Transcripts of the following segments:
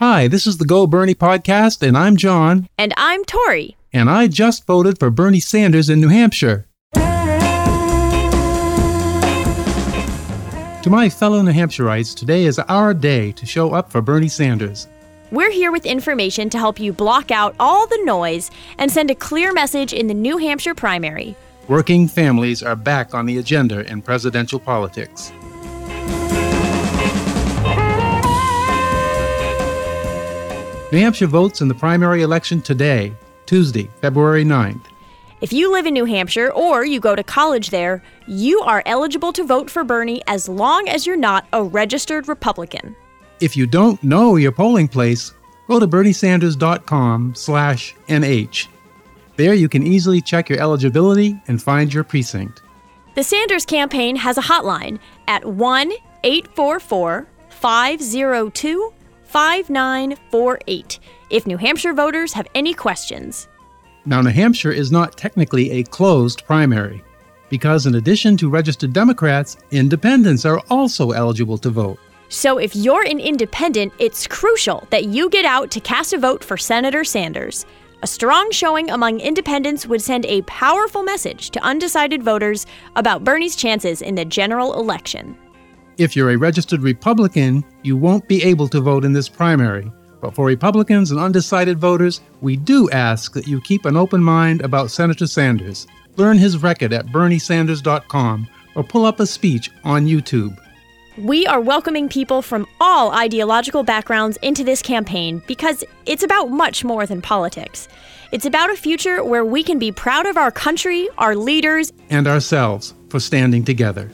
Hi, this is the Go Bernie podcast, and I'm John, And I'm Tori. and I just voted for Bernie Sanders in New Hampshire. To my fellow New Hampshireites, today is our day to show up for Bernie Sanders. We're here with information to help you block out all the noise and send a clear message in the New Hampshire primary. Working families are back on the agenda in presidential politics. New Hampshire votes in the primary election today, Tuesday, February 9th. If you live in New Hampshire or you go to college there, you are eligible to vote for Bernie as long as you're not a registered Republican. If you don't know your polling place, go to berniesanders.com slash NH. There you can easily check your eligibility and find your precinct. The Sanders campaign has a hotline at 1 844 502 5948 if New Hampshire voters have any questions. Now, New Hampshire is not technically a closed primary, because in addition to registered Democrats, independents are also eligible to vote. So if you're an independent, it's crucial that you get out to cast a vote for Senator Sanders. A strong showing among independents would send a powerful message to undecided voters about Bernie's chances in the general election. If you're a registered Republican, you won't be able to vote in this primary. But for Republicans and undecided voters, we do ask that you keep an open mind about Senator Sanders. Learn his record at berniesanders.com or pull up a speech on YouTube. We are welcoming people from all ideological backgrounds into this campaign because it's about much more than politics. It's about a future where we can be proud of our country, our leaders, and ourselves for standing together.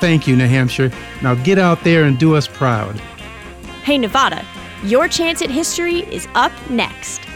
Thank you, New Hampshire. Now get out there and do us proud. Hey, Nevada, your chance at history is up next.